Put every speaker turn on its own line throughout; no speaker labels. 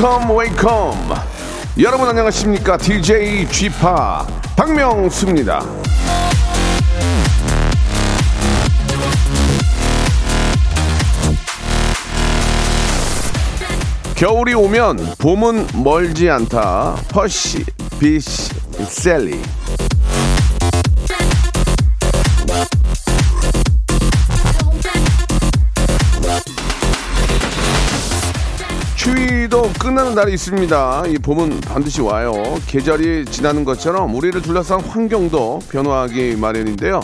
Welcome, welcome. 여러분 안녕하십니까? DJ G 파 박명수입니다. 겨울이 오면 봄은 멀지 않다. 퍼시 비시 셀리. 끝나는 날이 있습니다. 이 봄은 반드시 와요. 계절이 지나는 것처럼 우리를 둘러싼 환경도 변화하기 마련인데요.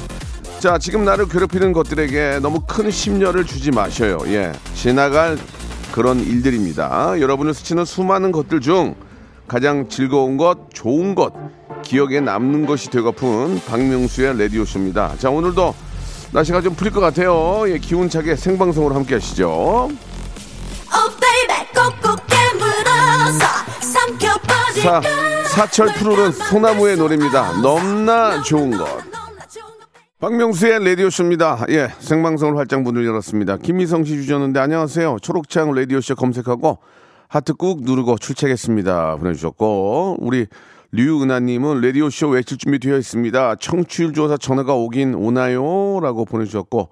자, 지금 나를 괴롭히는 것들에게 너무 큰 심려를 주지 마셔요. 예. 지나갈 그런 일들입니다. 여러분을 스치는 수많은 것들 중 가장 즐거운 것, 좋은 것, 기억에 남는 것이 되고픈 박명수의 라디오쇼입니다. 자, 오늘도 날씨가 좀 풀릴 것 같아요. 예, 기운차게 생방송으로 함께 하시죠.
삼켜버릴
사,
거야.
사철 푸르른 소나무의 노래입니다. 넘나 좋은 것. 박명수의 라디오쇼입니다. 예, 생방송을 활짝 문을 열었습니다. 김미성 씨 주셨는데 안녕하세요. 초록창 라디오쇼 검색하고 하트 꾹 누르고 출첵했습니다. 보내주셨고 우리 류은하님은 라디오쇼 외칠 준비 되어 있습니다. 청취율 조사 전화가 오긴 오나요?라고 보내주셨고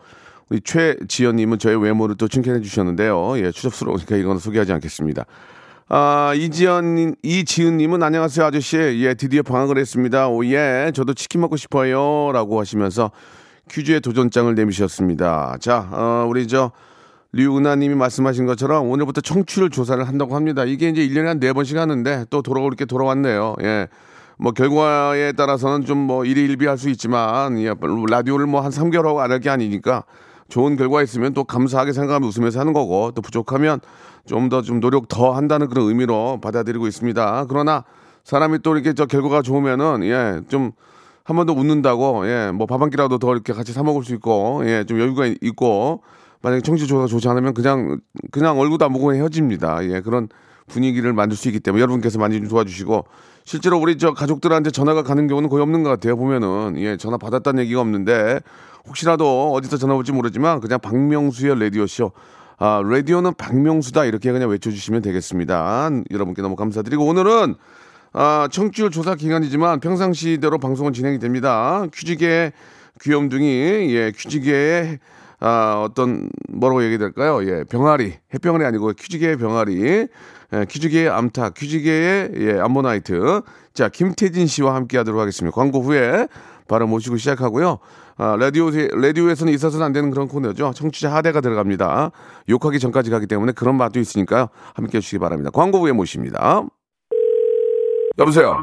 우리 최지연님은 저의 외모를 또 칭찬해 주셨는데요. 예, 추접스러우니까 이건 소개하지 않겠습니다. 아, 이지연, 이지은님은 안녕하세요, 아저씨. 예, 드디어 방학을 했습니다. 오, 예, 저도 치킨 먹고 싶어요. 라고 하시면서 퀴즈의 도전장을 내미셨습니다. 자, 어, 우리 저, 류은하님이 말씀하신 것처럼 오늘부터 청취율 조사를 한다고 합니다. 이게 이제 1년에 한 4번씩 하는데 또 돌아올 게 돌아왔네요. 예. 뭐 결과에 따라서는 좀 뭐 일희일비할 수 있지만 예, 라디오를 뭐 한 3개월 하고 안 할 게 아니니까 좋은 결과 있으면 또 감사하게 생각하면 웃으면서 하는 거고 또 부족하면 좀더좀 노력 더 한다는 그런 의미로 받아들이고 있습니다. 그러나 사람이 또 이렇게 저 결과가 좋으면은 예, 좀 한 번 더 웃는다고 예, 뭐 밥 한 끼라도 더 이렇게 같이 사 먹을 수 있고 예, 좀 여유가 있고 만약에 청취 조사 좋지 않으면 그냥 그냥 얼굴도 안 보고 헤어집니다. 예, 그런 분위기를 만들 수 있기 때문에 여러분께서 많이 좀 도와주시고 실제로 우리 저 가족들한테 전화가 가는 경우는 거의 없는 것 같아요. 보면은 예, 전화 받았다는 얘기가 없는데 혹시라도 어디서 전화 올지 모르지만 그냥 박명수의 라디오 쇼. 아, 라디오는 박명수다 이렇게 그냥 외쳐주시면 되겠습니다. 여러분께 너무 감사드리고 오늘은 아, 청취율 조사 기간이지만 평상시대로 방송은 진행이 됩니다. 퀴즈계 귀염둥이, 예, 퀴즈계의 아, 어떤 뭐라고 얘기 될까요? 예, 병아리, 해병아리 아니고 퀴즈계의 병아리, 예, 퀴즈계의 암탉, 퀴즈계의 예, 암모나이트. 자, 김태진 씨와 함께 하도록 하겠습니다. 광고 후에 바로 모시고 시작하고요. 아, 라디오 라디오에서는 있어서는 안 되는 그런 코너죠. 청취자 하대가 들어갑니다. 욕하기 전까지 가기 때문에 그런 맛도 있으니까요. 함께 해주시기 바랍니다. 광고 후에 모십니다. 여보세요.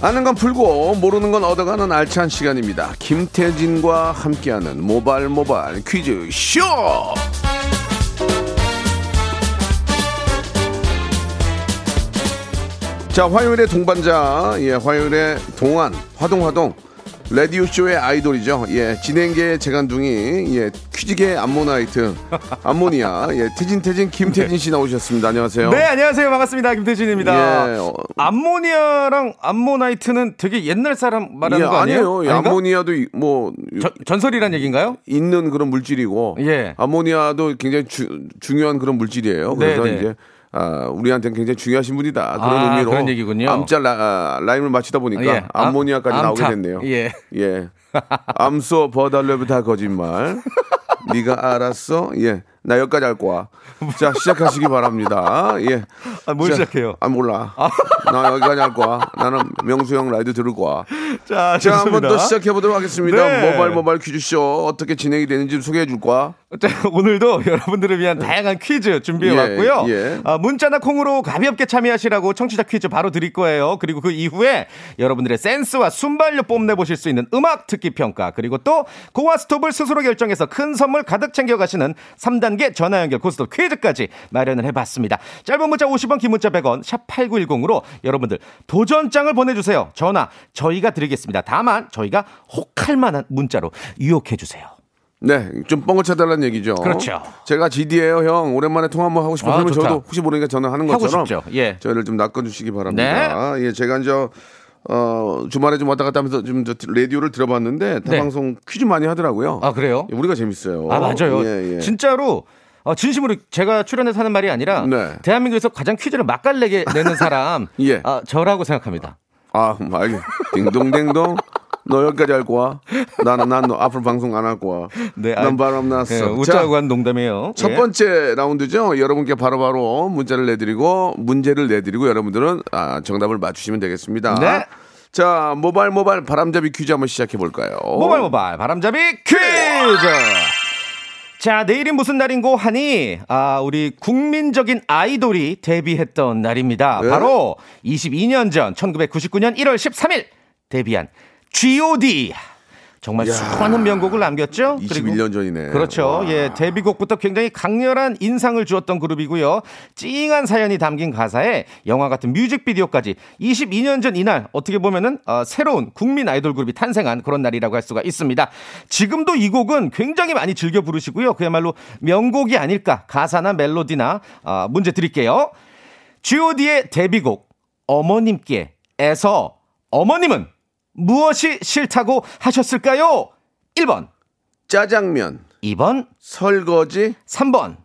아는 건 풀고 모르는 건 얻어가는 알찬 시간입니다. 김태진과 함께하는 모발 모발 퀴즈 쇼. 자 화요일의 동반자 예 화요일의 동안 화동 화동 라디오 쇼의 아이돌이죠. 예, 진행계의 재간둥이, 예, 퀴즈계의 암모나이트, 암모니아, 예, 태진 태진 김태진 씨 나오셨습니다. 안녕하세요.
네, 안녕하세요. 반갑습니다. 김태진입니다.
예, 어.
암모니아랑 암모나이트는 되게 옛날 사람 말하는
예,
거 아니에요?
아니에요. 예? 암모니아도 이- 뭐,
전- 전설이란 얘기인가요?
있는 그런 물질이고,
예.
암모니아도 굉장히 주- 중요한 그런 물질이에요. 그래서
네, 네.
이제, 아, 우리한테는 굉장히 중요하신 분이다. 그런
아,
의미로.
그런 얘기군요.
암자 라, 아, 라임을 맞히다 보니까
예. 암-
암모니아까지 나오게
암탑.
됐네요.
예.
예. 암소 버달러브 다 거짓말. 네가 알았어? 예. 나 여기까지 할 거야. 자, 시작하시기 바랍니다. 예.
아, 뭘
자,
시작 해요?
아, 몰라. 나 여기까지 할 거야. 나는 명수 형 라이드 들을 거야.
자,
자, 한번. 더 시작해 보도록 하겠습니다.
네.
모바일 모바일 퀴즈쇼 어떻게 진행이 되는지 소개해 줄 거야.
자, 오늘도 여러분들을 위한 다양한 퀴즈 준비해
예,
왔고요.
예.
아, 문자나 콩으로 가볍게 참여하시라고 청취자 퀴즈 바로 드릴 거예요. 그리고 그 이후에 여러분들의 센스와 순발력 뽐내 보실 수 있는 음악 듣기 평가 그리고 또 고와 스톱을 스스로 결정해서 큰 선물 가득 챙겨 가시는 3단 계 전화 연결 고스톱 퀴즈까지 마련을 해 봤습니다. 짧은 문자 50원, 긴 문자 100원, 샵 8910으로 여러분들 도전장을 보내 주세요. 전화 저희가 드리겠습니다. 다만 저희가 혹할 만한 문자로 유혹해 주세요.
네, 좀 뻥을 쳐달라는 얘기죠.
그렇죠.
제가 GD예요, 형. 오랜만에 통화 한번 하고 싶어서
아,
그러면
좋다.
저도 혹시 모르니까 전화하는
하고
것처럼
싶죠. 예. 네.
저희를 좀 낚아주시기 바랍니다. 예, 제가 이제 어, 주말에 좀 왔다 갔다 하면서 좀 저 라디오를 들어봤는데 타
네.
방송 퀴즈 많이 하더라고요.
아, 그래요?
예, 우리가 재밌어요.
아 맞아요.
예, 예.
진짜로 어, 진심으로 제가 출연해서 하는 말이 아니라
네.
대한민국에서 가장 퀴즈를 맛깔내게 내는 사람
예.
아, 저라고 생각합니다.
아, 알겠. 딩동댕동. 너 여기까지 할 거야. 나는 난 너 앞으로 방송 안 할 거야.
네,
난
아,
바람 났어.
네,
자,
웃자고 한 농담이에요.
첫
예.
번째 라운드죠. 여러분께 바로 바로 문자를 내드리고 문제를 내드리고 여러분들은 아, 정답을 맞추시면 되겠습니다.
네.
자, 모바일 모바일 바람잡이 퀴즈 한번 시작해 볼까요?
모바일 모바일 바람잡이 퀴즈. 자, 내일이 무슨 날인고 하니, 아, 우리 국민적인 아이돌이 데뷔했던 날입니다.
네?
바로 22년 전, 1999년 1월 13일 데뷔한 G.O.D. 정말 수많은 명곡을 남겼죠?
21년 전이네.
그렇죠.
와.
예, 데뷔곡부터 굉장히 강렬한 인상을 주었던 그룹이고요. 찡한 사연이 담긴 가사에 영화 같은 뮤직비디오까지 22년 전 이날 어떻게 보면은 어, 새로운 국민 아이돌 그룹이 탄생한 그런 날이라고 할 수가 있습니다. 지금도 이 곡은 굉장히 많이 즐겨 부르시고요. 그야말로 명곡이 아닐까 가사나 멜로디나 아, 문제 드릴게요. G.O.D의 데뷔곡 어머님께에서 어머님은 무엇이 싫다고 하셨을까요? 1번,
짜장면,
2번,
설거지,
3번.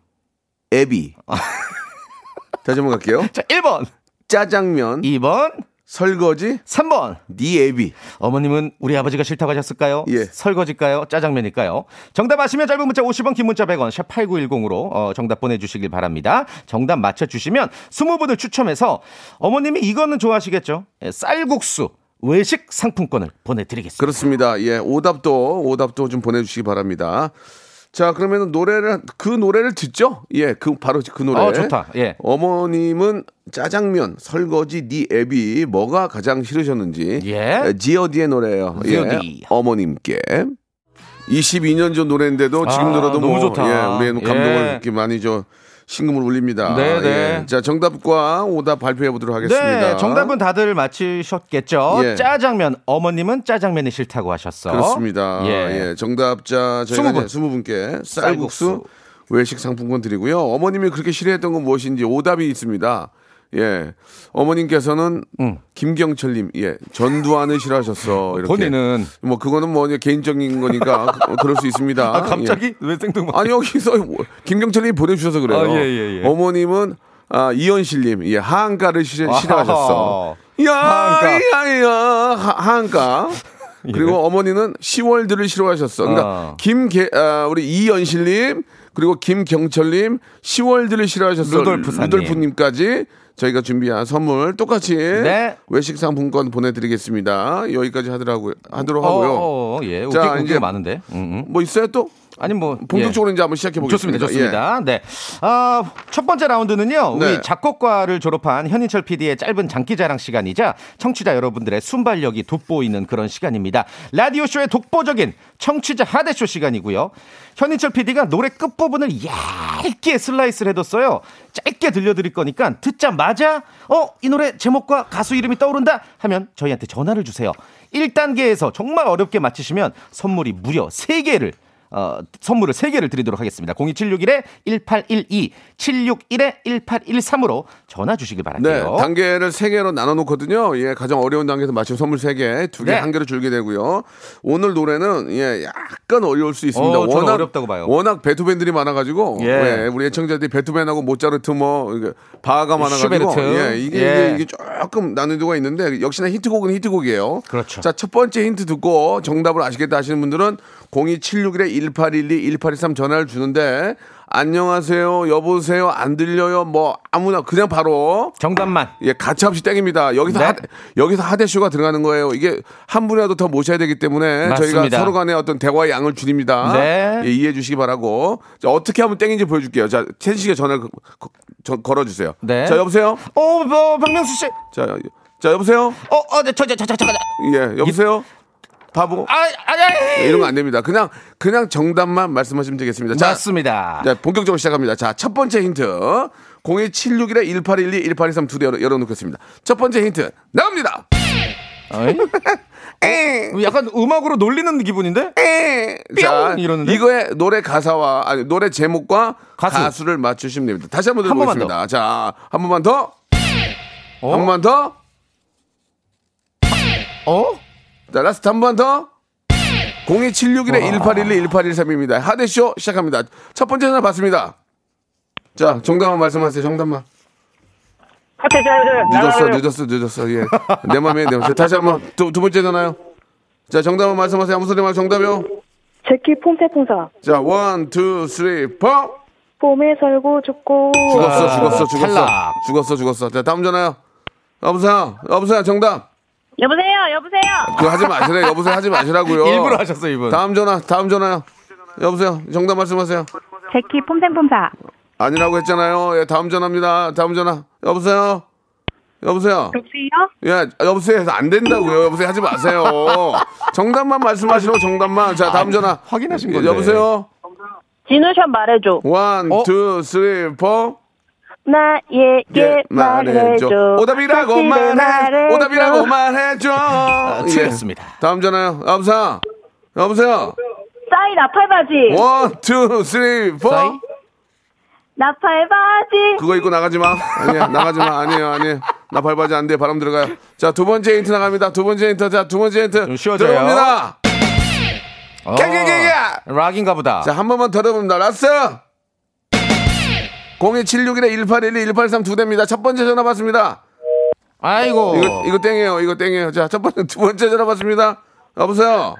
애비. 다시 한번 갈게요.
자, 1번,
짜장면,
2번,
설거지,
3번.
네 애비.
어머님은 우리 아버지가 싫다고 하셨을까요?
예.
설거지일까요? 짜장면일까요? 정답 아시면 짧은 문자 50원, 긴 문자 100원, 샵 8910으로 어, 정답 보내주시길 바랍니다. 정답 맞춰주시면 20분을 추첨해서 어머님이 이거는 좋아하시겠죠? 예, 쌀국수 외식 상품권을 보내드리겠습니다.
그렇습니다. 예, 오답도 오답도 좀 보내주시기 바랍니다. 자, 그러면 노래를 그 노래를 듣죠? 예, 그 바로 그 노래.
어, 좋다. 예.
어머님은 짜장면, 설거지, 니 애비 뭐가 가장 싫으셨는지.
예.
지어디의 노래예요. 예,
G.O.D..
어머님께. 22년 전 노래인데도 지금
아,
들어도
너무
뭐
좋다.
예, 우리의 감동을
예.
많이 저 신금을 울립니다.
네, 네.
예. 자, 정답과 오답 발표해 보도록 하겠습니다.
네, 정답은 다들 맞히셨겠죠?
예.
짜장면, 어머님은 짜장면이 싫다고 하셨어.
그렇습니다.
예.
예. 정답자 저희가
20분.
이제 20분께 쌀국수
쌀국수.
외식 상품권 드리고요. 어머님이 그렇게 싫어했던 건 무엇인지 오답이 있습니다. 예. 어머님께서는
응.
김경철님, 예. 전두환을 싫어하셨어. 이렇게.
본인은
뭐 그거는 뭐 개인적인 거니까 그- 그럴 수 있습니다.
아, 갑자기 왜 생뚱맞?
예. 아니 여기서 뭐 김경철님이 보내주셔서 그래요.
아, 예, 예, 예.
어머님은 아, 이현실님, 예, 하한가를. 싫어하셨어. 야,
하한가.
야, 야, 하- 하한가. 그리고 어머니는 시월드를 싫어하셨어. 그러니까
아.
김계 아, 우리 이연실님 그리고 김경철님 시월드를 싫어하셨어.
루돌프사님.
루돌프님까지 저희가 준비한 선물 똑같이
네.
외식 상품권 보내드리겠습니다. 여기까지 하더라고요. 하도록
어,
하고요.
어, 어, 예.
자,
웃기,
이제
많은데. 음, 음.
뭐 있어요 또?
아니 뭐
본격적으로 이제 한번 시작해
예.
보겠습니다.
좋습니다, 좋습니다. 네. 아, 첫 번째 라운드는요.
네.
우리 작곡과를 졸업한 현인철 PD의 짧은 장기 자랑 시간이자 청취자 여러분들의 순발력이 돋보이는 그런 시간입니다. 라디오 쇼의 독보적인 청취자 하대쇼 시간이고요. 현인철 PD가 노래 끝 부분을 얇게 슬라이스를 해뒀어요. 짧게 들려드릴 거니까 듣자마자 어 이 노래 제목과 가수 이름이 떠오른다 하면 저희한테 전화를 주세요. 1단계에서 정말 어렵게 맞히시면 선물이 무려 3개를 어, 선물을 3개를 드리도록 하겠습니다. 02761에 1812, 761에 1813으로 전화 주시길
네,
바랄게요.
단계를 세 개로 나눠 놓거든요. 예, 가장 어려운 단계에서 맞춤 선물 세 개, 두 개,
네.
한 개로 줄게 되고요. 오늘 노래는 예, 약간 어려울 수 있습니다.
어, 저는 어렵다고 봐요.
워낙 베토벤들이 많아 가지고
예.
예, 우리 애청자들이 베토벤하고 모차르트 뭐 이게 바하가 많아 가지고
슈베르트.
예, 이게,
예.
이게, 이게 조금 난이도가 있는데 역시나 히트곡은 히트곡이에요.
그렇죠.
자, 첫 번째 힌트 듣고 정답을 아시겠다 하시는 분들은 02761에 1812, 1813 전화를 주는데 안녕하세요, 여보세요, 안 들려요, 뭐 아무나 그냥 바로
정답만.
예, 가차 없이 땡입니다. 여기서
네.
하, 여기서 하대쇼가 들어가는 거예요. 이게 한 분이라도 더 모셔야 되기 때문에 저희가
맞습니다.
서로 간의 어떤 대화의 양을 줄입니다.
네.
예, 이해해 주시기 바라고. 자, 어떻게 하면 땡인지 보여줄게요. 자, 텐 씨가 전화를 거- 거- 저- 걸어주세요.
네.
자, 여보세요?
어, 뭐, 박명수 씨.
자, 자, 여보세요?
어, 어, 네, 저, 저, 저, 저, 저, 저.
예, 여보세요? 바보?
아, 아니, 아니.
이런 거 안 됩니다. 그냥, 그냥 정답만 말씀하시면 되겠습니다. 자,
맞습니다.
자, 본격적으로 시작합니다. 자, 첫 번째 힌트. 02761에 1812, 1823 두 대 열어 놓겠습니다. 첫 번째 힌트. 나갑니다!
어이? 약간 음악으로 놀리는 기분인데?
자,
이러는데?
이거의 노래 가사와 아니 노래 제목과
가수.
가수. 를 맞추시면 됩니다. 다시 한번 들어보겠습니다. 자, 한 번만 더.
어?
한 번만 더.
어?
자, last 한 번 더. 02761에 1812, 1813입니다. 하대쇼 시작합니다. 첫 번째 전화 받습니다. 자, 정답만 말씀하세요. 정답만. 늦었어, 늦었어, 늦었어. 예. 내 맘에 내 맘. 자, 다시 한 번 두, 두 번째 전화요. 자, 정답만 말씀하세요. 아무 소리 말고 정답이요.
젝키 폼생폼사
자, one, two, three, four.
폼에 살고 죽고
죽었어, 죽었어, 죽었어.
탈락.
죽었어, 죽었어. 자, 다음 전화요. 여보세요, 여보세요, 정답.
여보세요 여보세요
그거 하지 마시래. 여보세요, 하지 마시라고요.
일부러 하셨어, 이분.
다음 전화, 다음 전화요. 여보세요, 정답 말씀하세요.
젝키 폼생폼사
아니라고 했잖아요. 예, 다음 전화입니다. 다음 전화. 여보세요, 여보세요.
여보세요
예, 여보세요 안 된다고요. 여보세요 하지 마세요. 정답만 말씀하시라고 정답만. 자, 다음 전화.
확인하신
예,
건데.
여보세요.
지누션 말해줘
one,
어?
two, three, four.
나에게
예,
말해줘
오답이라고 말해.
말해줘.
오답이라고 말해줘. 예.
틀렸습니다.
다음 전화요. 여보세요. 여보세요.
싸이 나팔바지
one, two, three, four.
싸이?
나팔바지
그거 입고 나가지 마. 아니야, 나가지 마. 아니에요, 아니에요. 나팔바지 안 돼. 바람 들어가요. 자, 두 번째 힌트 나갑니다. 두 번째 힌트. 자, 두 번째 힌트.
좀 쉬워져요.
들어옵니다.
어,
깨깨깨깨!
락인가 보다.
자, 한 번만 더 들어봅니다. Last! 02761에 1812, 1823두 대입니다. 첫 번째 전화 받습니다.
아이고.
이거, 이거 땡이에요. 이거 땡이에요. 자, 첫 번째, 두 번째 전화 받습니다. 여보세요?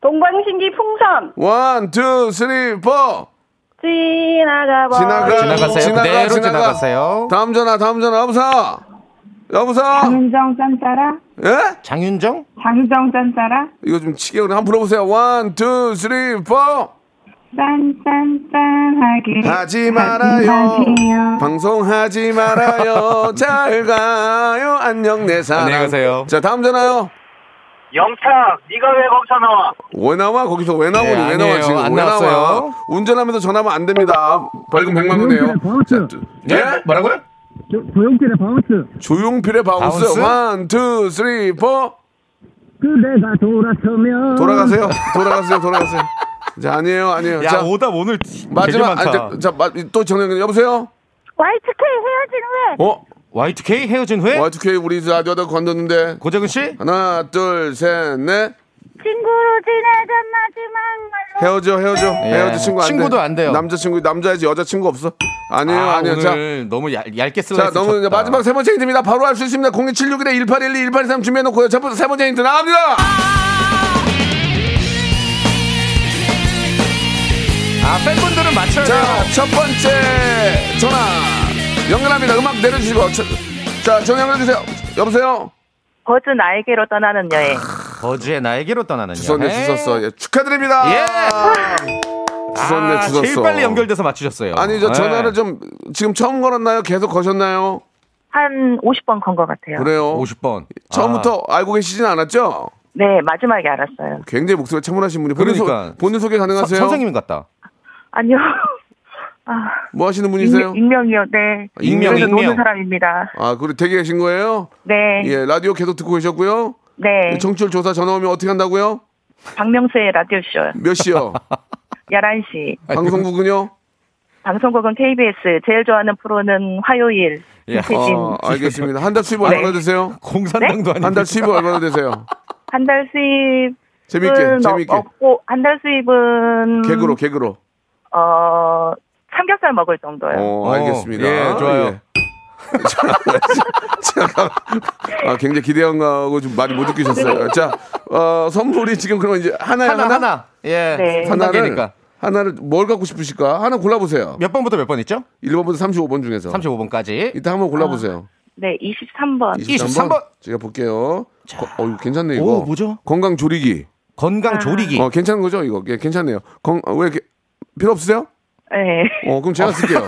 동방신기 풍선
one, two, three, four.
지나가 버
지나가.
지나가세요. 그대로 지나가세요.
다음 전화, 다음 전화. 여보세요? 여보세요?
장윤정 짠짜라
예?
장윤정?
장윤정 짠짜라
이거 좀 치게 그냥 한번 불러보세요. one, two, three, four.
짠짠짠하게
하지 말아요. 방송하지 말아요. 잘 가요. 안녕 내 사랑.
안녕히 가세요.
자 다음 전화요.
영탁, 네가 왜 거기서 나와?
왜 나와 거기서 왜 나오니
네,
왜 나와
아니에요.
지금
안
왜 나와?
나왔어요.
운전하면서 전화하면 안 됩니다. 벌금 100만 원이에요. 자, 두- 예?
뭐라고요?
조용필의 Bounce
조용필의
Bounce.
Bounce? One, two, three, four.
그대가 돌아서면
돌아가세요. 돌아가세요. 돌아가세요. 자 아니에요 아니에요.
야,
자
오답 오늘
마지막
많다.
아니, 자, 마- 또 정령 여보세요.
Y2K 헤어진 후에
어
Y2K 헤어진 후에
Y2K 우리 라디오다 건뒀는데
고재근 씨?
하나 둘 셋 넷.
친구로 지내던 마지막 말로
헤어져 헤어져 헤어져 친구 안 돼.
친구도 안 돼요.
남자 친구 남자야지 여자 친구 없어. 아니에요
아,
아니에요.
오늘
자,
너무 얇, 얇게
자
슬라이스
너무. 마지막 세 번째 힌트입니다. 바로 할 수 있습니다. 02761에 1812 1823 준비해 놓고요. 첫 번째 세 번째 힌트 나갑니다.
아, 팬분들은 맞춰야 돼요.
자 첫 번째 전화 연결합니다. 음악 내려주시고 저- 자 전화 연결해 주세요. 여보세요.
버즈 나에게로 떠나는 여행
버즈의 나에게로 떠나는
주선네
여행.
주셨어. 예, 축하드립니다.
예.
주웠네,
아,
주웠어.
제일 빨리 연결돼서 맞추셨어요.
아니, 저
네.
전화를 좀 지금 처음 걸었나요? 계속 거셨나요?
한 50번 건 것 같아요.
그래요.
50번.
처음부터 알고 계시진 않았죠?
네, 마지막에 알았어요.
굉장히 목소리가 차분하신 분이 본인,
그러니까.
소, 본인 소개 가능하세요?
서- 선생님 같다.
아니요. 아,
뭐 하시는 분이세요?
익명, 익명이요. 네.
익명,
그래서
익명.
노는 사람입니다.
아, 그래 되게 계신 거예요?
네.
예, 라디오 계속 듣고 계셨고요.
네.
청취율 조사 전화 오면 어떻게 한다고요?
박명수의 라디오쇼.
몇 시요?
11시.
방송국은요?
방송국은 KBS. 제일 좋아하는 프로는 화요일.
예.
어, 알겠습니다. 한 달 수입
네.
얼마나 되세요?
공산당도 아니고.
한달 수입 얼마나 되세요?
한 달 수입은
재밌게, 재밌게.
없고, 한 달 수입은.
개그로, 개그로.
어, 삼겹살 먹을 정도요.
어, 알겠습니다.
예, 좋아요.
예. 자, 아, 굉장히 기대한 거하고 좀 많이 못 느끼셨어요. 자, 어, 선물이 지금 그러면 이제 하나에
하나,
하나?
하나. 예.
네.
한
하나를. 하나를 뭘 갖고 싶으실까? 하나 골라보세요.
몇 번부터 몇 번 있죠?
1번부터 35번 중에서.
35번까지.
이따 한번 골라보세요.
네, 23번.
23 번.
제가 볼게요. 거, 어, 이거 괜찮네, 이거.
오, 뭐죠?
건강 조리기.
건강 조리기.
어, 괜찮은 거죠, 이거? 예, 괜찮네요. 건, 어, 왜 이렇게, 필요 없으세요?
네.
어, 그럼 제가 쓸게요.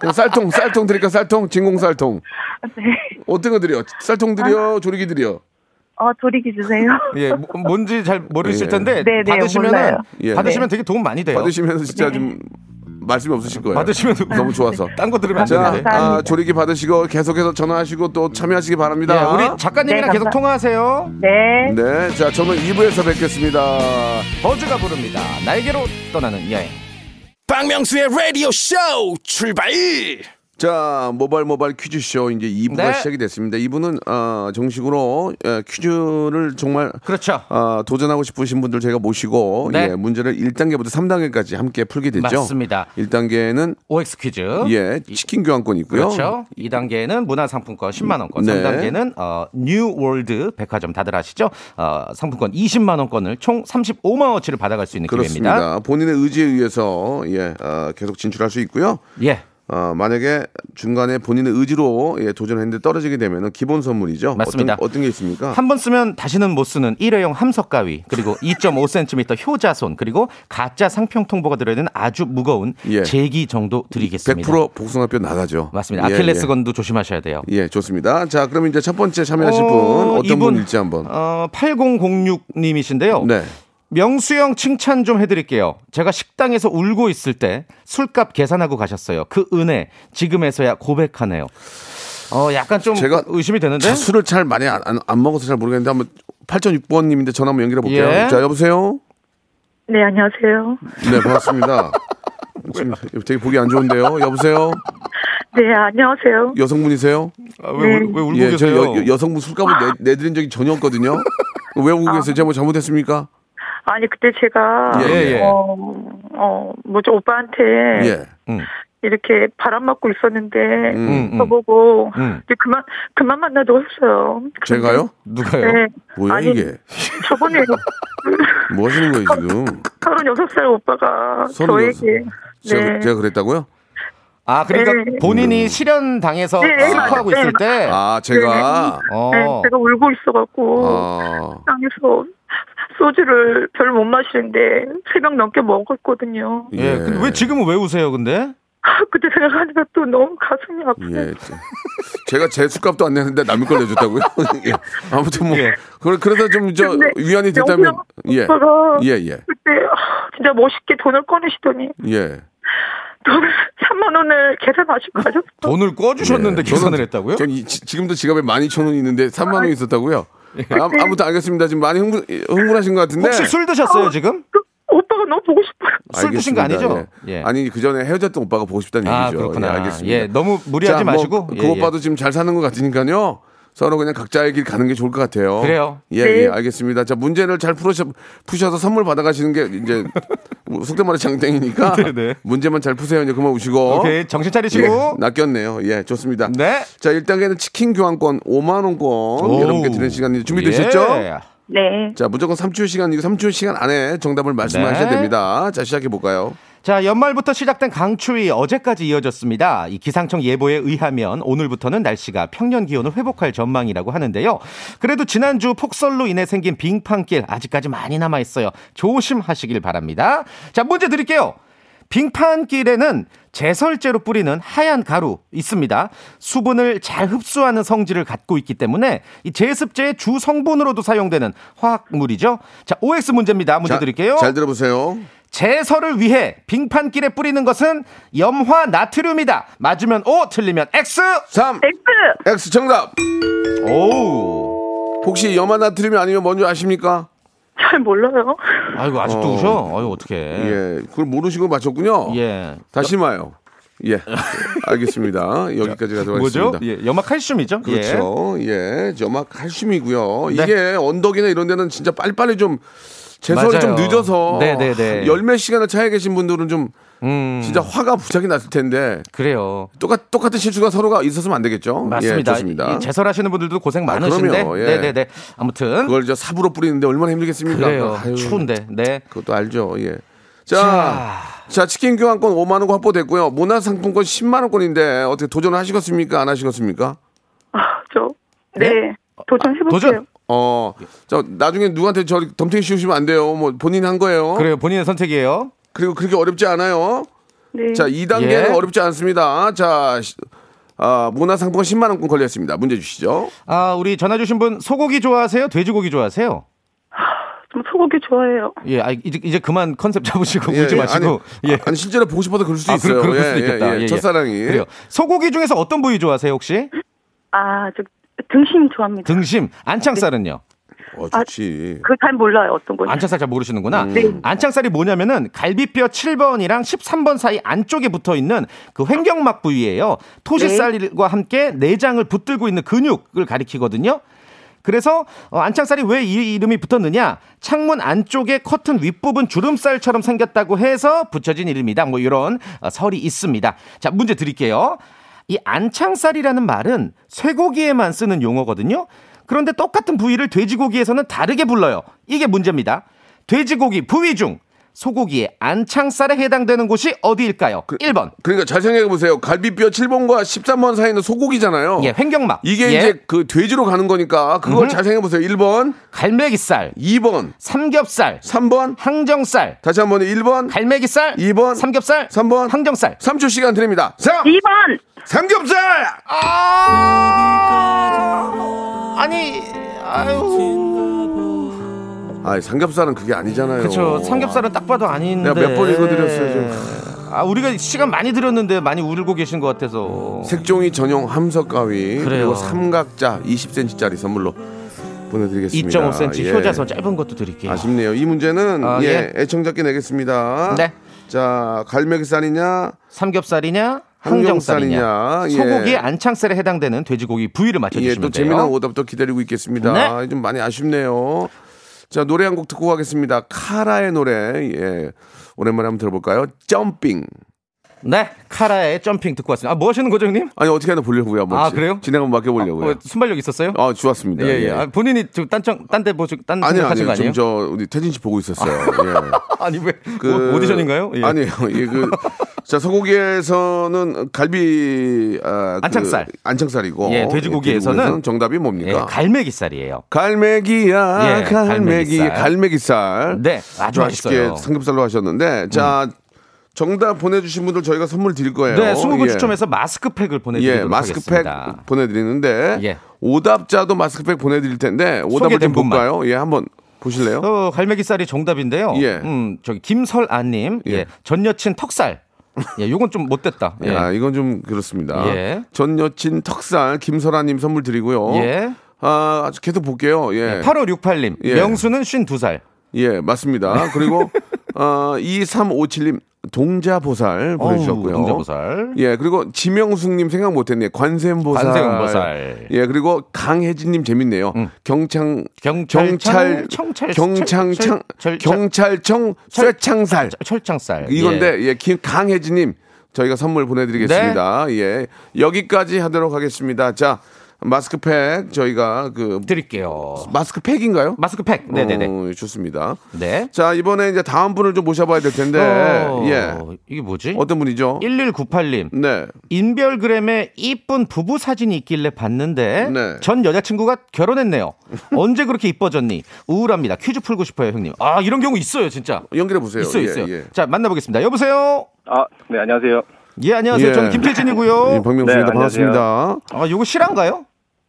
그럼 쌀통, 쌀통 드릴까, 쌀통? 진공 쌀통.
네.
어떤 거 드려? 쌀통 드려, 조리기 드려?
어, 조리기 주세요.
예, 뭐- 뭔지 잘 모르실
예.
텐데
네, 네,
받으시면
몰라요.
예.
받으시면 되게 도움 많이 돼요.
받으시면서 진짜 좀 말씀이 없으실 거예요.
받으시면
너무 좋아서.
딴 거 들으면 안
자,
되는데.
아, 조리기 받으시고 계속해서 전화하시고 또 참여하시기 바랍니다.
예, 우리 작가님이랑
네,
계속
감사-
통화하세요.
네.
네, 자, 저는 2부에서 뵙겠습니다.
버즈가 부릅니다. 날개로 떠나는 여행.
박명수의 라디오 쇼 출발
자, 모발 모발 퀴즈쇼 이제 2부가
네.
시작이 됐습니다. 2부는 어, 정식으로 예, 퀴즈를 정말
그렇죠.
어, 도전하고 싶으신 분들 제가 모시고
네.
예, 문제를 1단계부터 3단계까지 함께 풀게 됐죠.
맞습니다.
1단계는
OX 퀴즈.
예, 치킨 교환권이 있고요.
그렇죠. 2단계는 문화상품권 10만 원권,
네.
3단계는 어, 뉴월드 백화점 다들 아시죠? 어, 상품권 20만 원권을 총 35만 원치를 받아갈 수 있는 기회입니다.
그렇습니다. 본인의 의지에 의해서 예, 어, 계속 진출할 수 있고요.
예.
어, 만약에 중간에 본인의 의지로 예, 도전했는데 떨어지게 되면 기본 선물이죠.
맞습니다.
어떤, 어떤 게 있습니까?
한 번 쓰면 다시는 못 쓰는 일회용 함석 가위, 그리고 2.5cm 효자손, 그리고 가짜 상평 통보가 들어있는 아주 무거운
예.
제기 정도 드리겠습니다.
100% 복숭아뼈 나가죠.
맞습니다.
예,
아킬레스건도 조심하셔야 돼요.
예. 예, 좋습니다. 자, 그럼 이제 첫 번째 참여하실
어,
분 어떤
이분,
분일지 한번.
어, 8006님이신데요.
네.
명수형 칭찬 좀 해드릴게요. 제가 식당에서 울고 있을 때 술값 계산하고 가셨어요. 그 은혜 지금에서야 고백하네요. 어, 약간 좀
제가
의심이 되는데.
자, 술을 잘 많이 안, 안- 안 먹어서 잘 모르겠는데 한번 8006번님인데 전화 한번 연결해 볼게요.
예.
자, 여보세요?
네, 안녕하세요.
네, 반갑습니다. 지금 되게 보기 안 좋은데요. 여보세요?
네, 안녕하세요.
여성분이세요?
아, 왜, 울- 왜 울고
예, 저
계세요?
여, 여성분 술값을 내, 내드린 적이 전혀 없거든요. 왜 울고 계세요? 제가 뭐 잘못했습니까?
아니, 그때 제가,
예,
예.
어, 어, 뭐죠, 오빠한테
예.
음,
이렇게 바람 맞고 있었는데,
음, 음.
저보고,
음.
이제 그만, 그만 만나도 했어요.
제가요?
누가요?
네.
뭐야
아니,
이게?
저번에
뭐 하시는 거예요 지금?
36살 오빠가
서른여섯.
저에게,
제가,
네.
제가 그랬다고요?
아, 그러니까
네.
본인이 실현 당해서
네,
슬퍼하고
맞아요.
있을 때.
아 제가
어.
네, 제가 울고 있어갖고,
아
땅에서 소주를 별 못 마시는데 새벽 넘게 먹었거든요.
예. 근데 왜 지금은 왜 우세요, 근데?
그때 생각하니까 또 너무 가슴이 아프네.
예. 제- 제가 제 술값도 안 내는데 남의 걸 내줬다고요? 예. 아무튼 뭐
예.
그래- 그래서 좀 저 위안이 됐다면 예. 예, 예.
그때 아, 진짜 멋있게 돈을 꺼내시더니
예.
돈을 3만 원을 계산하시고 가셨어.
돈을 꺼 주셨는데
예.
계산을
저는-
했다고요?
전 이- 지- 지금도 지갑에 12,000원이 있는데 3만 원이 있었다고요? 아, 아무튼 알겠습니다. 지금 많이 흥분, 흥분하신 것 같은데.
혹시 술 드셨어요, 지금?
그 오빠가 너무 보고 싶어요.
술 드신 거
알겠습니다.
아니죠?
예.
예.
아니 그 전에 헤어졌던 오빠가 보고 싶다는
아,
얘기죠.
그렇구나.
예, 알겠습니다.
예, 너무 무리하지
자, 뭐
마시고.
그
예, 예.
오빠도 지금 잘 사는 것 같으니까요. 서로 그냥 각자의 길 가는 게 좋을 것 같아요.
그래요.
예,
네.
예, 알겠습니다. 자, 문제를 잘 풀으셔, 푸셔서 선물 받아가시는 게 이제 속된 말로 장땡이니까
네네.
문제만 잘 푸세요. 이제 그만 우시고.
오케이, 정신 차리시고.
예, 낚였네요. 예, 좋습니다.
네.
자, 1단계는 치킨 교환권 5만원권
오우.
여러분께 드리는 시간인데 준비되셨죠?
예.
네.
자, 무조건 3초 시간, 이거 3초 시간 안에 정답을 말씀하셔야
네.
됩니다. 자, 시작해 볼까요?
자, 연말부터 시작된 강추위 어제까지 이어졌습니다. 이 기상청 예보에 의하면 오늘부터는 날씨가 평년 기온을 회복할 전망이라고 하는데요. 그래도 지난주 폭설로 인해 생긴 빙판길 아직까지 많이 남아 있어요. 조심하시길 바랍니다. 자, 문제 드릴게요. 빙판길에는 제설제로 뿌리는 하얀 가루 있습니다. 수분을 잘 흡수하는 성질을 갖고 있기 때문에 이 제습제의 주 성분으로도 사용되는 화학물이죠. 자, OX 문제입니다. 문제
자,
드릴게요.
잘 들어보세요.
제설을 위해 빙판길에 뿌리는 것은 염화 나트륨이다. 맞으면 O, 틀리면 X.
3.
X!
X 정답.
오.
혹시 염화 나트륨이 아니면 뭔지 아십니까?
잘 몰라요.
아이고 아직도
어.
우셔. 아유 어떡해.
예. 그걸 모르시고 맞췄군요.
예.
다시 마요. 예. 알겠습니다. 여기까지 가도록
뭐죠?
하겠습니다.
예. 염화 칼슘이죠? 예.
그렇죠. 예. 점막 칼슘이고요. 이게 언덕이나 이런 데는 진짜 빨리빨리 좀 제설이 좀. 늦어서
네네네.
열몇 시간을 차에 계신 분들은 좀
음.
진짜 화가 부작이 났을 텐데
그래요.
똑같 똑같은 실수가 서로가 있었으면 안 되겠죠.
맞습니다.
예, 좋습니다.
이 제설하시는 분들도 고생
아,
많으신데.
그럼요. 예.
네네네. 아무튼
그걸 저 삽으로 뿌리는데 얼마나 힘들겠습니까?
그래요.
아유,
추운데. 네.
그것도 알죠. 예. 자, 자, 치킨 교환권 5만 원 확보됐고요. 문화상품권 10만 원권인데 어떻게 도전을 하시겠습니까? 안 하시겠습니까?
아, 저, 네. 도전해볼게요.
도전!
어, 저 나중에 누구한테 저 덤탱이 씌우시면 안 돼요. 뭐 본인 한 거예요.
그래요. 본인의 선택이에요.
그리고 그렇게 어렵지 않아요.
네.
자, 2단계는
예.
어렵지 않습니다. 자, 시- 아, 문화상품권 10만 원권 걸렸습니다. 문제 주시죠.
아, 우리 전화 주신 분 소고기 좋아하세요? 돼지고기 좋아하세요?
좀 소고기 좋아해요.
예, 아, 이제, 이제 그만 컨셉 잡으시고
예,
울지
예,
마시고.
아니,
예.
아니 실제로 보고 싶어서 그럴 수도
아,
있어요.
그럴, 그럴
예,
수도 있겠다.
예, 예.
예, 예.
첫사랑이.
그래요. 소고기 중에서 어떤 부위 좋아하세요, 혹시?
아, 저, 등심 좋아합니다.
등심. 안창살은요?
어, 좋지.
그거 잘 몰라요, 어떤 건지.
안창살 잘 모르시는구나.
네.
안창살이 뭐냐면은 갈비뼈 7번이랑 13번 사이 안쪽에 붙어 있는 그 횡격막 부위예요. 토시살과 함께 내장을 붙들고 있는 근육을 가리키거든요. 그래서 어, 안창살이 왜 이 이름이 붙었느냐? 창문 안쪽에 커튼 윗부분 주름살처럼 생겼다고 해서 붙여진 이름이다. 뭐 이런 어, 설이 있습니다. 자, 문제 드릴게요. 이 안창살이라는 말은 쇠고기에만 쓰는 용어거든요. 그런데 똑같은 부위를 돼지고기에서는 다르게 불러요. 이게 문제입니다. 돼지고기 부위 중 소고기의 안창살에 해당되는 곳이 어디일까요? 1번.
그러니까 잘 생각해 보세요. 갈비뼈 7번과 13번 사이는 소고기잖아요.
예, 횡격막.
이게
예.
이제 그 돼지로 가는 거니까 그걸
음흠.
잘 생각해 보세요. 1번,
갈매기살,
2번,
삼겹살,
3번,
항정살,
다시 한번 1번,
갈매기살,
2번,
삼겹살,
3번,
항정살.
3초 시간 드립니다. 3,
2번!
삼겹살!
아! 아니, 아유.
아, 삼겹살은 그게 아니잖아요.
그렇죠. 삼겹살은 딱 봐도 아닌데.
내가 몇 번 읽어드렸어요, 지금.
아, 우리가 시간 많이 들였는데 많이 울고 계신 것 같아서.
색종이 전용 함석 가위. 그리고 삼각자 20cm짜리 선물로 보내드리겠습니다.
2.5cm
예.
효자선 짧은 것도 드릴게요.
아쉽네요. 이 문제는
아,
예,
예.
애청자께 내겠습니다.
네.
자, 갈매기살이냐,
삼겹살이냐,
항정살이냐, 예.
소고기의 안창살에 해당되는 돼지고기 부위를
예,
맞춰주시면
또
돼요.
재미난 오답도 기다리고 있겠습니다.
네.
좀 많이 아쉽네요. 자, 노래 한 곡 듣고 가겠습니다. 카라의 노래. 예. 오랜만에 한번 들어볼까요? 점핑.
네, 카라의 점핑 듣고 왔습니다. 아, 뭐 하시는 거죠, 형님?
아니, 어떻게 하나 보려고요. 한번
아, 그래요?
진행 한번 맡겨보려고요.
어, 순발력 있었어요?
아, 좋았습니다.
예, 예. 아, 본인이 좀 딴청, 딴데 보시, 딴거
아니요.
아니에요?
지금 저 우리 태진 씨 보고 있었어요. 예.
아니, 왜?
그-
오, 오디션인가요? 예.
아니에요. 예, 그, 자, 소고기에서는 갈비, 아, 그
안창살.
안창살이고.
예, 돼지고기에서는
정답이
예,
뭡니까?
갈매기살이에요.
갈매기야,
예,
갈매기,
갈매기살.
갈매기살.
네, 아주
맛있게
맛있어요. 음.
삼겹살로 하셨는데, 자, 정답 보내주신 분들 저희가 선물 드릴 거예요.
네, 20분
예.
추첨해서 마스크팩을 보내드리도록
예, 마스크팩
하겠습니다.
보내드리는데,
예.
오답자도 마스크팩 보내드릴 텐데, 오답을 좀 볼까요? 예, 한번 보실래요?
어, 갈매기살이 정답인데요.
예.
음, 저기 김설아님, 예.
예.
전 여친 턱살. 예, 요건 좀 못됐다. 예.
야, 이건 좀 그렇습니다.
예.
전 여친 턱살 김설아님 선물 드리고요.
예.
아, 계속 볼게요. 예.
8568님,
예.
명수는 52살.
예, 맞습니다. 그리고 어, 2357님 동자보살 보내주셨고요.
어우, 동자보살.
예, 그리고 지명숙님 생각 못했네. 관세음보살.
관세음보살.
예, 그리고 강혜진님 재밌네요. 경창
경찰,
경찰
청찰,
경창청
철- 철-
경찰청
철-
쇠창살
철창살.
이건데 예, 김 강혜진님 저희가 선물 보내드리겠습니다.
네.
예, 여기까지 하도록 하겠습니다. 자. 마스크팩 저희가 그
드릴게요.
마스크팩인가요?
마스크팩. 네네네.
어, 좋습니다.
네.
자 이번에 이제 다음 분을 좀 모셔봐야 될 텐데
어,
예
이게 뭐지?
어떤 분이죠?
1198님.
네.
인별그램에 이쁜 부부 사진이 있길래 봤는데
네.
전 여자친구가 결혼했네요. 언제 그렇게 이뻐졌니? 우울합니다. 퀴즈 풀고 싶어요, 형님. 아 이런 경우 있어요, 진짜.
연결해 보세요.
있어요,
예,
있어요.
예.
자 만나보겠습니다. 여보세요.
아, 네, 안녕하세요.
예 안녕하세요.
예.
저는 김태진이고요.
예, 박명수입니다.
네,
반갑습니다.
아 요거 실화인가요?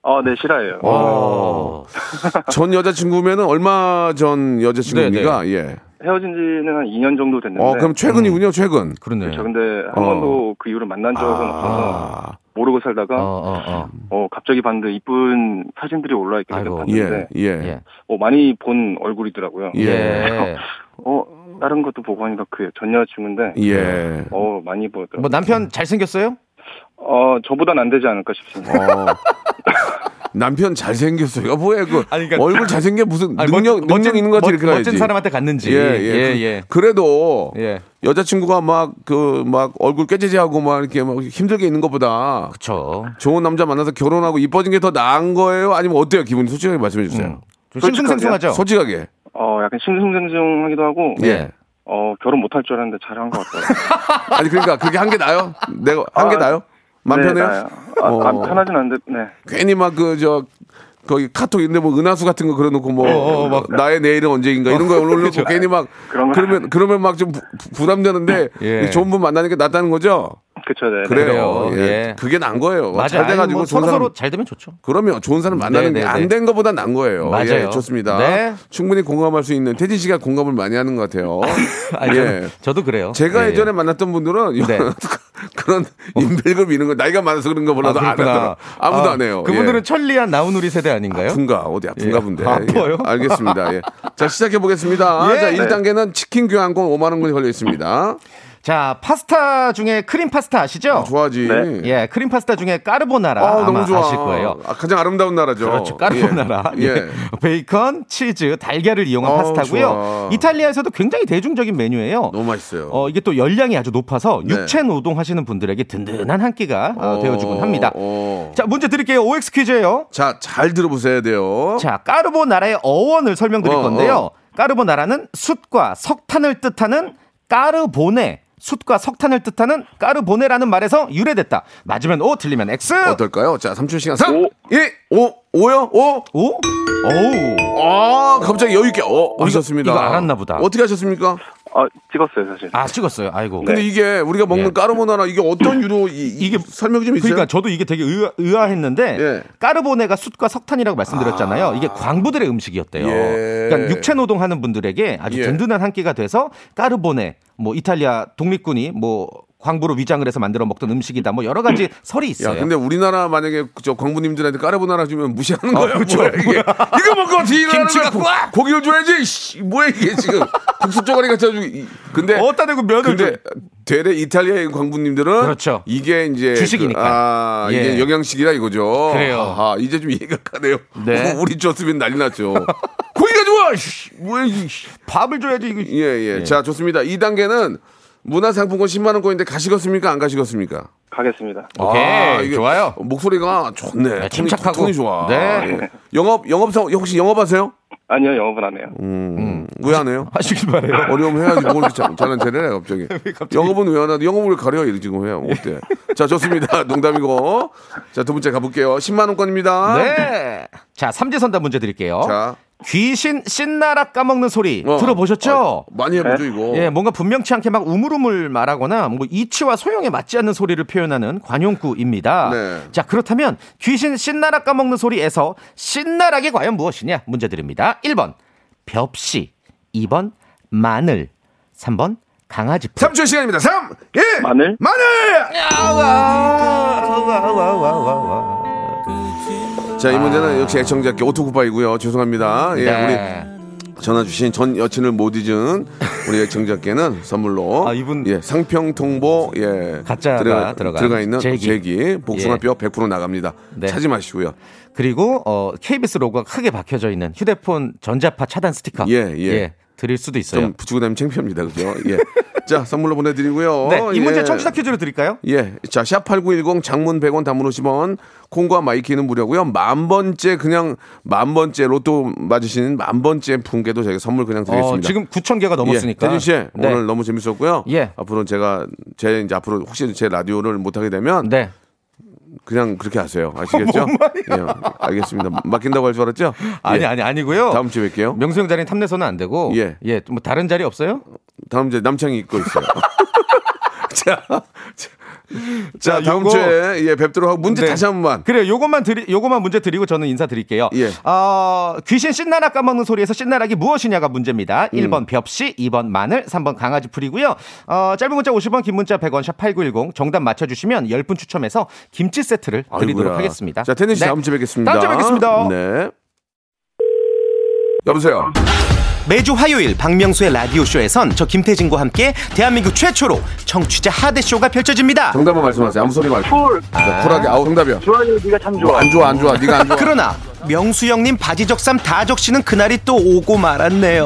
어, 네, 실화예요.
어.
전 여자친구면은 얼마 전 여자친구입니까? 예.
헤어진 지는 한 2년 정도 됐는데.
어 그럼 최근이군요. 최근.
그러네요.
저 근데 한
어.
번도 그 이후로 만난 적은 없어서
아,
모르고 살다가
어,
어,
어, 어.
갑자기 봤는데 이쁜 사진들이 올라 있길래. 봤는데
예, 예,
예.
어, 많이 본 얼굴이더라고요.
예.
예.
어, 다른 것도 보고 하니까 그 전 여자친구인데
예.
어, 많이 보였더라고요.
뭐 남편 잘생겼어요?
어, 저보단 안 되지 않을까 싶습니다.
어. 남편 잘생겼어요. 뭐야, 그
아니, 그러니까-
얼굴 잘생겨 무슨
아니,
능력,
멋진-
능력 있는 것 같이
멋-
이렇게 가야지.
멋진 사람한테 갔는지.
예, 예.
예,
그,
예.
그 래도
예.
여자친구가 막 그 막 얼굴 깨지지하고 막 이렇게 막 힘들게 있는 것보다
그쵸.
좋은 남자 만나서 결혼하고 이뻐진 게 더 나은 거예요? 아니면 어때요? 기분이 솔직하게 말씀해 주세요.
음. 좀 싱숭생숭하죠?
솔직하게.
어, 약간 싱숭생숭하기도 하고
예.
어, 결혼 못할 줄 알았는데 잘한 것 같아요.
아니 그러니까 그게 한 게 나요? 내가 한게
아,
나요? 맘
네,
편해요?
나요. 아,
어.
안 편하진 않은데, 네.
괜히 막 그 저 거기 카톡 있는데 뭐 은하수 같은 거 그려놓고 뭐
어, 어, 막.
나의 내일은 언제인가 이런 거 올려놓고 괜히 막 그러면 그러면 막 좀 부담되는데
예.
좋은 분 만나는 게 낫다는 거죠?
그쵸, 네.
그래요.
그래요.
예.
예.
그게 난 거예요.
맞아요.
잘 돼가지고
뭐
좋은
서로
사람
서로 잘 되면 좋죠.
그러면 좋은 사람 만나는
네,
게
네,
안
네.
된 것보다 난 거예요.
맞아요.
예, 좋습니다.
네.
충분히 공감할 수 있는 태진 씨가 공감을 많이 하는 것 같아요.
아니,
예.
저도, 저도 그래요.
제가
예,
예, 전에 만났던 분들은
네.
그런 인별그램 이런 거 나이가 많아서 그런 거
아,
몰라도 안. 하더라. 아무도
아,
안 해요.
그분들은
예.
천리안 나우누리 세대 아닌가요?
아픈가 어디 아픈가
예.
본데.
아파요?
예, 알겠습니다. 예. 자 시작해 보겠습니다.
예.
자
네.
1단계는 치킨 교환권 5만 원권이 걸려 있습니다.
자, 파스타 중에 크림 파스타 아시죠?
아, 좋아하지.
네.
예, 크림 파스타 중에 까르보나라
아,
아마
너무 좋아.
아실 거예요.
아, 가장 아름다운 나라죠.
그렇죠. 까르보나라.
예.
예.
예.
베이컨, 치즈, 달걀을 이용한
아우,
파스타고요.
좋아.
이탈리아에서도 굉장히 대중적인 메뉴예요.
너무 맛있어요.
어, 이게 또 열량이 아주 높아서
네.
육체 노동 하시는 분들에게 든든한 한 끼가 어, 되어 주곤 합니다.
어.
자, 문제 드릴게요. OX 퀴즈예요.
자, 잘 들어보셔야 돼요.
자, 까르보나라의 어원을 설명드릴
어,
건데요.
어.
까르보나라는 숯과 석탄을 뜻하는 까르보네. 숯과 석탄을 뜻하는 까르보네라는 말에서 유래됐다. 맞으면 O, 틀리면 X.
어떨까요? 자, 3초 시간 3,
오.
2, 5, 5요? 5?
O? 오우.
아, 갑자기 여유있게, 어, 하셨습니다.
이거 알았나 보다.
어떻게 하셨습니까?
아, 찍었어요, 사실.
아, 찍었어요. 아이고.
근데 이게 우리가 먹는
예.
까르보나라 이게 어떤 유로, 이,
이게-
설명이 좀 있어요?
그러니까 저도 이게 되게 의아, 의아 했는데
예.
까르보네가 숯과 석탄이라고 말씀드렸잖아요. 이게 광부들의 음식이었대요.
예.
그러니까 육체 노동하는 분들에게 아주
예.
든든한 한 끼가 돼서 까르보네, 뭐 이탈리아 독립군이 뭐 광부로 위장을 해서 만들어 먹던 음식이다. 뭐 여러 가지 설이 있어요.
야, 근데 우리나라 만약에 저 광부님들한테 까르보나라 주면 무시하는 거야.
그렇죠.
뭐야, 이게. 이거 먹고 어떻게 이거
김치
하는
갖고
거야?
와!
고- 고기를 줘야지. 씨, 뭐야, 이게 지금. 국수 쪼가리 같이 가지고. 이- 근데.
어따 대고 면을
근데
좀-
되레 이탈리아의 광부님들은
그렇죠.
이게 이제
주식이니까.
그, 아,
예.
이게 영양식이라 이거죠.
그래요.
아, 이제 좀 이해가 가네요.
네.
우리 줬으면 난리 났죠. 고기가 좋아. 씨, 뭐야 이게. 씨.
밥을 줘야지 이거.
예, 예. 자, 좋습니다. 2단계는 문화상품권 10만 원권인데 가시겠습니까? 안 가시겠습니까?
가겠습니다.
오케이.
아, 이게
좋아요.
목소리가 좋네.
네, 침착하고.
톤이 좋아.
네.
예. 영업 영업 사 혹시 영업하세요?
아니요, 영업은 안 해요.
음, 왜 안 해요?
하시길 바래요.
어려우면 해야지 뭘 이렇게 잘- 잘난 체를 해 갑자기. 영업은 왜안 하는데 영업을 가려요 이렇게 지금 해요. 어때? 자 좋습니다. 농담이고. 자 두 번째 가볼게요. 10만 원권입니다.
네. 자, 삼지선다 문제 드릴게요.
자
귀신 신나락 까먹는 소리
어.
들어보셨죠?
아, 많이 해보죠 이거.
예, 뭔가 분명치 않게 막 우물우물 말하거나 뭐 이치와 소형에 맞지 않는 소리를 표현하는 관용구입니다.
네.
자, 그렇다면 귀신 신나락 까먹는 소리에서 신나락이 과연 무엇이냐? 문제 드립니다. 1번 벽시, 2번 마늘, 3번 강아지 푸.
3초 시간입니다. 3, 1.
마늘?
마늘. 자, 이 문제는 역시 애청자께 오토쿠파이고요. 죄송합니다. 예,
네.
우리 전화 주신 전 여친을 못 잊은 우리 애청자께는 선물로
아, 이분-
예, 상평통보 예
가짜가
들어가,
들어간
들어가 있는
제기.
제기, 복숭아뼈 100% 나갑니다.
네.
찾지 마시고요.
그리고 어, KBS 로고가 크게 박혀져 있는 휴대폰 전자파 차단 스티커.
예, 예.
드릴 수도 있어요.
좀 붙이고 다니면 창피합니다. 그죠? 예. 자, 선물로 보내드리고요.
네, 이 문제
예.
청취자 퀴즈로 드릴까요?
예. 자, 샵8910 장문 100원 단문 50원 콩과 마이케이는 무료고요. 만 번째 그냥 만 번째 로또 맞으시는 만 번째 분께도 저희가 선물 그냥
어,
드리겠습니다.
지금 9천 개가 넘었으니까.
예, 태진 씨
네.
오늘 너무 재밌었고요.
예.
앞으로는 제가 제 이제 앞으로 혹시 제 라디오를 못 하게 되면
네.
그냥 그렇게 하세요. 아시겠죠? 예, 알겠습니다. 맡긴다고 할 줄 알았죠?
아니
예.
아니 아니고요.
다음 주에 뵐게요.
명수 형 자리는 탐내서는 안 되고.
예.
예. 뭐 다른 자리 없어요?
다음 주에 남창이 입고 있어요. 자, 자, 자, 다음
요거-
주에 예, 뵙도록 하고 문제
네.
다시 한 번만.
그래요. 요것만 드리 요것만 문제 드리고 저는 인사 드릴게요.
예.
어, 귀신 신나락 까먹는 소리에서 신나락이 무엇이냐가 문제입니다.
음.
1번 벽시, 2번 마늘, 3번 강아지 풀이고요. 어, 짧은 문자 50원, 긴 문자 100원 샵 8910 정답 맞춰 주시면 10분 추첨해서 김치 세트를 드리도록
아이고야.
하겠습니다.
자, 태진 씨
네.
다음 주에 뵙겠습니다.
다음 주에 뵙겠습니다.
네. 여보세요.
매주 화요일 박명수의 라디오 쇼에선 저 김태진과 함께 대한민국 최초로 청취자 하대 쇼가 펼쳐집니다.
정답만 말씀하세요. 아무 소리 말고. 쿨. 네, 쿨하게. 아우, 정답이요.
좋아요, 네가 참 좋아.
안 좋아, 안 좋아. 네가 안 좋아.
그러나 명수 형님 바지 적삼 다 적시는 그날이 또 오고 말았네요.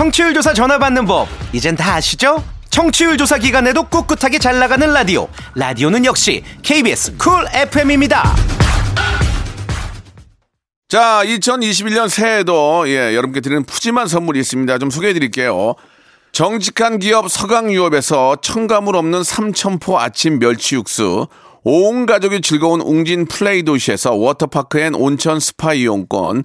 청취율 조사 전화 받는 법 이젠 다 아시죠? 청취율 조사 기간에도 꿋꿋하게 잘 나가는 라디오 라디오는 역시 KBS 쿨 FM입니다
자, 2021년 새해에도 예, 여러분께 드리는 푸짐한 선물이 있습니다. 좀 소개해 드릴게요. 정직한 기업 서강유업에서 첨가물 없는 삼천포 아침 멸치 육수, 온 가족이 즐거운 웅진 플레이 도시에서 워터파크 and 온천 스파 이용권,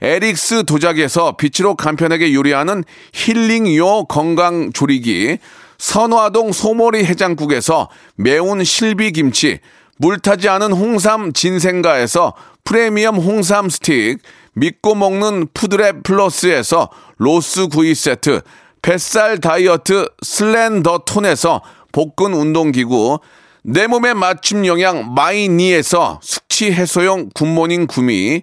에릭스 도자기에서 빛으로 간편하게 요리하는 힐링요 건강 조리기, 선화동 소머리 해장국에서 매운 실비김치, 물타지 않은 홍삼 진생가에서 프리미엄 홍삼 스틱, 믿고 먹는 푸드랩 플러스에서 로스 구이 세트, 뱃살 다이어트 슬렌더 톤에서 복근 운동기구, 내 몸에 맞춤 영양 마이니에서 숙취 해소용 굿모닝 구미,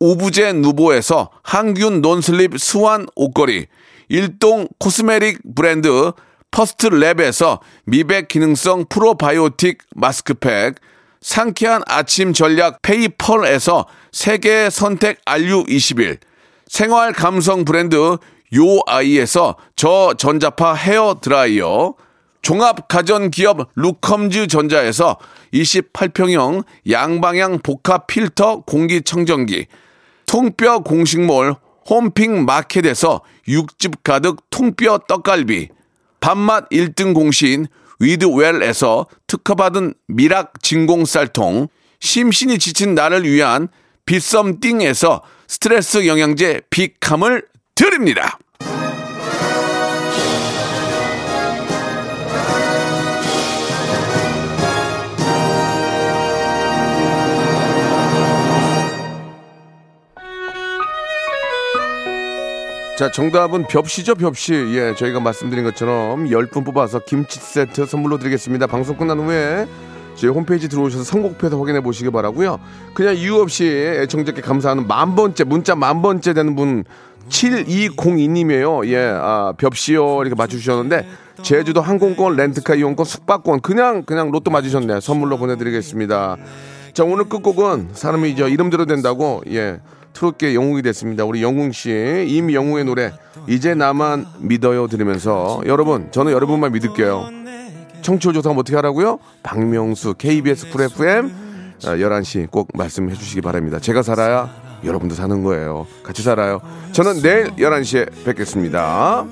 오브제 누보에서 항균 non-slip 수완 옷걸이, 일동 코스메틱 브랜드 퍼스트 랩에서 미백 기능성 프로바이오틱 마스크팩, 상쾌한 아침 전략 페이펄에서 세계 선택 RU21, 생활 감성 브랜드 요아이에서 저전자파 헤어 드라이어, 종합 가전 기업 루컴즈 전자에서 28평형 양방향 복합 필터 공기청정기, 통뼈 공식몰 홈핑 마켓에서 육즙 가득 통뼈 떡갈비, 밥맛 1등 공신 위드웰에서 특허받은 미락 진공 쌀통, 심신이 지친 나를 위한 비썸띵에서 스트레스 영양제 비캄을 드립니다. 자, 정답은 벽시죠, 벽시. 예, 저희가 말씀드린 것처럼 10분 뽑아서 김치 세트 선물로 드리겠습니다. 방송 끝난 후에 저희 홈페이지 들어오셔서 선곡표에서 확인해 보시기 바라고요 그냥 이유 없이 애청자께 감사하는 만 번째, 문자 만 번째 되는 분 7202님이에요. 예, 아, 벽시요. 이렇게 맞추셨는데, 제주도 항공권, 렌트카 이용권, 숙박권, 그냥, 그냥 로또 맞으셨네. 선물로 보내드리겠습니다. 자, 오늘 끝곡은 사람이 이제 이름대로 된다고, 예, 트롯계 영웅이 됐습니다. 우리 영웅 씨, 임영웅의 노래, 이제 나만 믿어요 들으면서, 여러분, 저는 여러분만 믿을게요. 청취율 조사하면 어떻게 하라고요? 박명수, KBS 쿨 FM, 11시 꼭 말씀해 주시기 바랍니다. 제가 살아야 여러분도 사는 거예요. 같이 살아요. 저는 내일 11시에 뵙겠습니다.